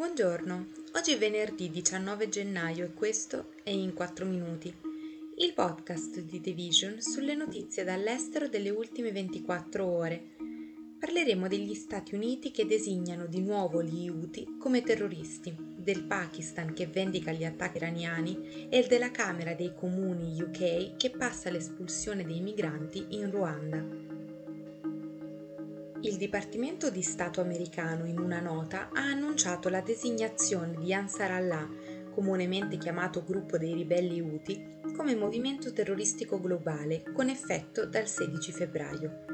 Buongiorno, oggi è venerdì 19 gennaio e questo è In 4 Minuti, il podcast di The Vision sulle notizie dall'estero delle ultime 24 ore. Parleremo degli Stati Uniti che designano di nuovo gli Houthi come terroristi, del Pakistan che vendica gli attacchi iraniani e della Camera dei Comuni UK che passa l'espulsione dei migranti in Ruanda. Il Dipartimento di Stato americano in una nota ha annunciato la designazione di Ansar Allah, comunemente chiamato gruppo dei ribelli Houthi, come movimento terroristico globale con effetto dal 16 febbraio.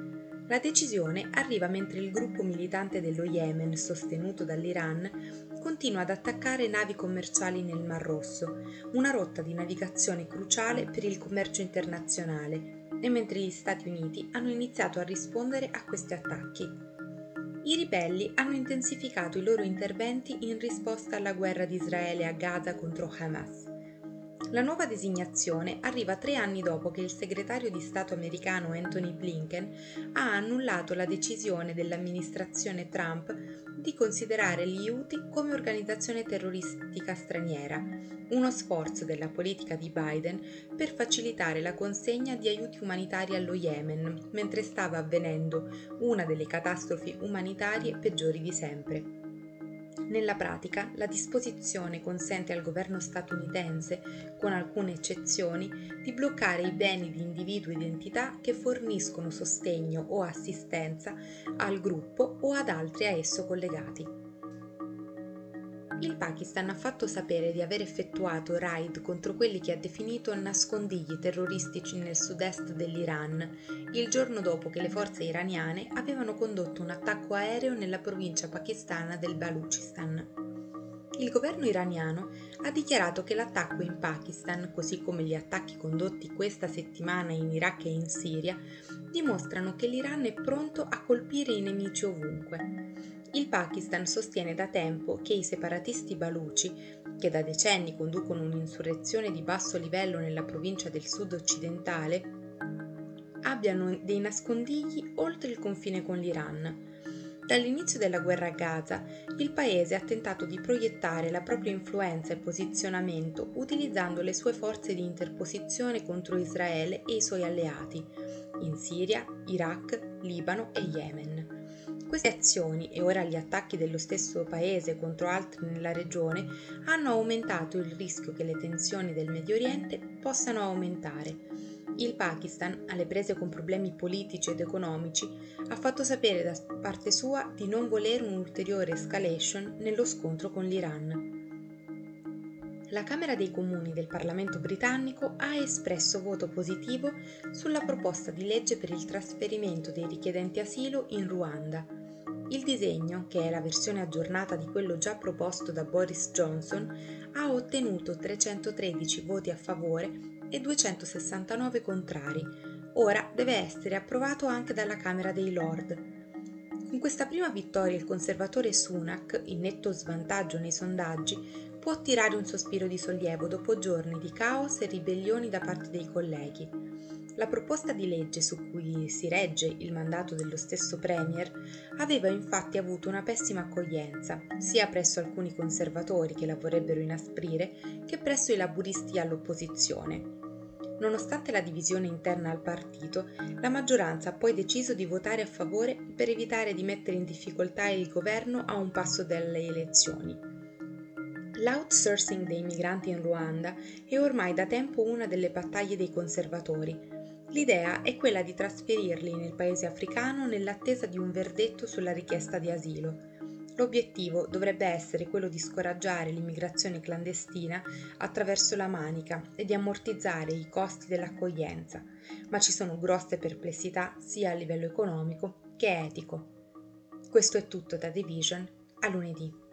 La decisione arriva mentre il gruppo militante dello Yemen, sostenuto dall'Iran, continua ad attaccare navi commerciali nel Mar Rosso, una rotta di navigazione cruciale per il commercio internazionale e mentre gli Stati Uniti hanno iniziato a rispondere a questi attacchi. I ribelli hanno intensificato i loro interventi in risposta alla guerra di Israele a Gaza contro Hamas. La nuova designazione arriva tre anni dopo che il segretario di Stato americano Anthony Blinken ha annullato la decisione dell'amministrazione Trump di considerare gli Houthi come organizzazione terroristica straniera, uno sforzo della politica di Biden per facilitare la consegna di aiuti umanitari allo Yemen, mentre stava avvenendo una delle catastrofi umanitarie peggiori di sempre. Nella pratica, la disposizione consente al governo statunitense, con alcune eccezioni, di bloccare i beni di individui ed entità che forniscono sostegno o assistenza al gruppo o ad altri a esso collegati. Il Pakistan ha fatto sapere di aver effettuato raid contro quelli che ha definito nascondigli terroristici nel sud-est dell'Iran, il giorno dopo che le forze iraniane avevano condotto un attacco aereo nella provincia pakistana del Baluchistan. Il governo iraniano ha dichiarato che l'attacco in Pakistan, così come gli attacchi condotti questa settimana in Iraq e in Siria, dimostrano che l'Iran è pronto a colpire i nemici ovunque. Il Pakistan sostiene da tempo che i separatisti baluci, che da decenni conducono un'insurrezione di basso livello nella provincia del sud occidentale, abbiano dei nascondigli oltre il confine con l'Iran. Dall'inizio della guerra a Gaza, il paese ha tentato di proiettare la propria influenza e posizionamento utilizzando le sue forze di interposizione contro Israele e i suoi alleati in Siria, Iraq, Libano e Yemen. Queste azioni e ora gli attacchi dello stesso paese contro altri nella regione hanno aumentato il rischio che le tensioni del Medio Oriente possano aumentare. Il Pakistan, alle prese con problemi politici ed economici, ha fatto sapere da parte sua di non volere un'ulteriore escalation nello scontro con l'Iran. La Camera dei Comuni del Parlamento britannico ha espresso voto positivo sulla proposta di legge per il trasferimento dei richiedenti asilo in Ruanda. Il disegno, che è la versione aggiornata di quello già proposto da Boris Johnson, ha ottenuto 313 voti a favore e 269 contrari. Ora deve essere approvato anche dalla Camera dei Lord. Con questa prima vittoria il conservatore Sunak, in netto svantaggio nei sondaggi, può tirare un sospiro di sollievo dopo giorni di caos e ribellioni da parte dei colleghi. La proposta di legge su cui si regge il mandato dello stesso Premier aveva infatti avuto una pessima accoglienza, sia presso alcuni conservatori che la vorrebbero inasprire, che presso i laburisti all'opposizione. Nonostante la divisione interna al partito, la maggioranza ha poi deciso di votare a favore per evitare di mettere in difficoltà il governo a un passo dalle elezioni. L'outsourcing dei migranti in Ruanda è ormai da tempo una delle battaglie dei conservatori. L'idea è quella di trasferirli nel paese africano nell'attesa di un verdetto sulla richiesta di asilo. L'obiettivo dovrebbe essere quello di scoraggiare l'immigrazione clandestina attraverso la manica e di ammortizzare i costi dell'accoglienza, ma ci sono grosse perplessità sia a livello economico che etico. Questo è tutto da The Vision, a lunedì.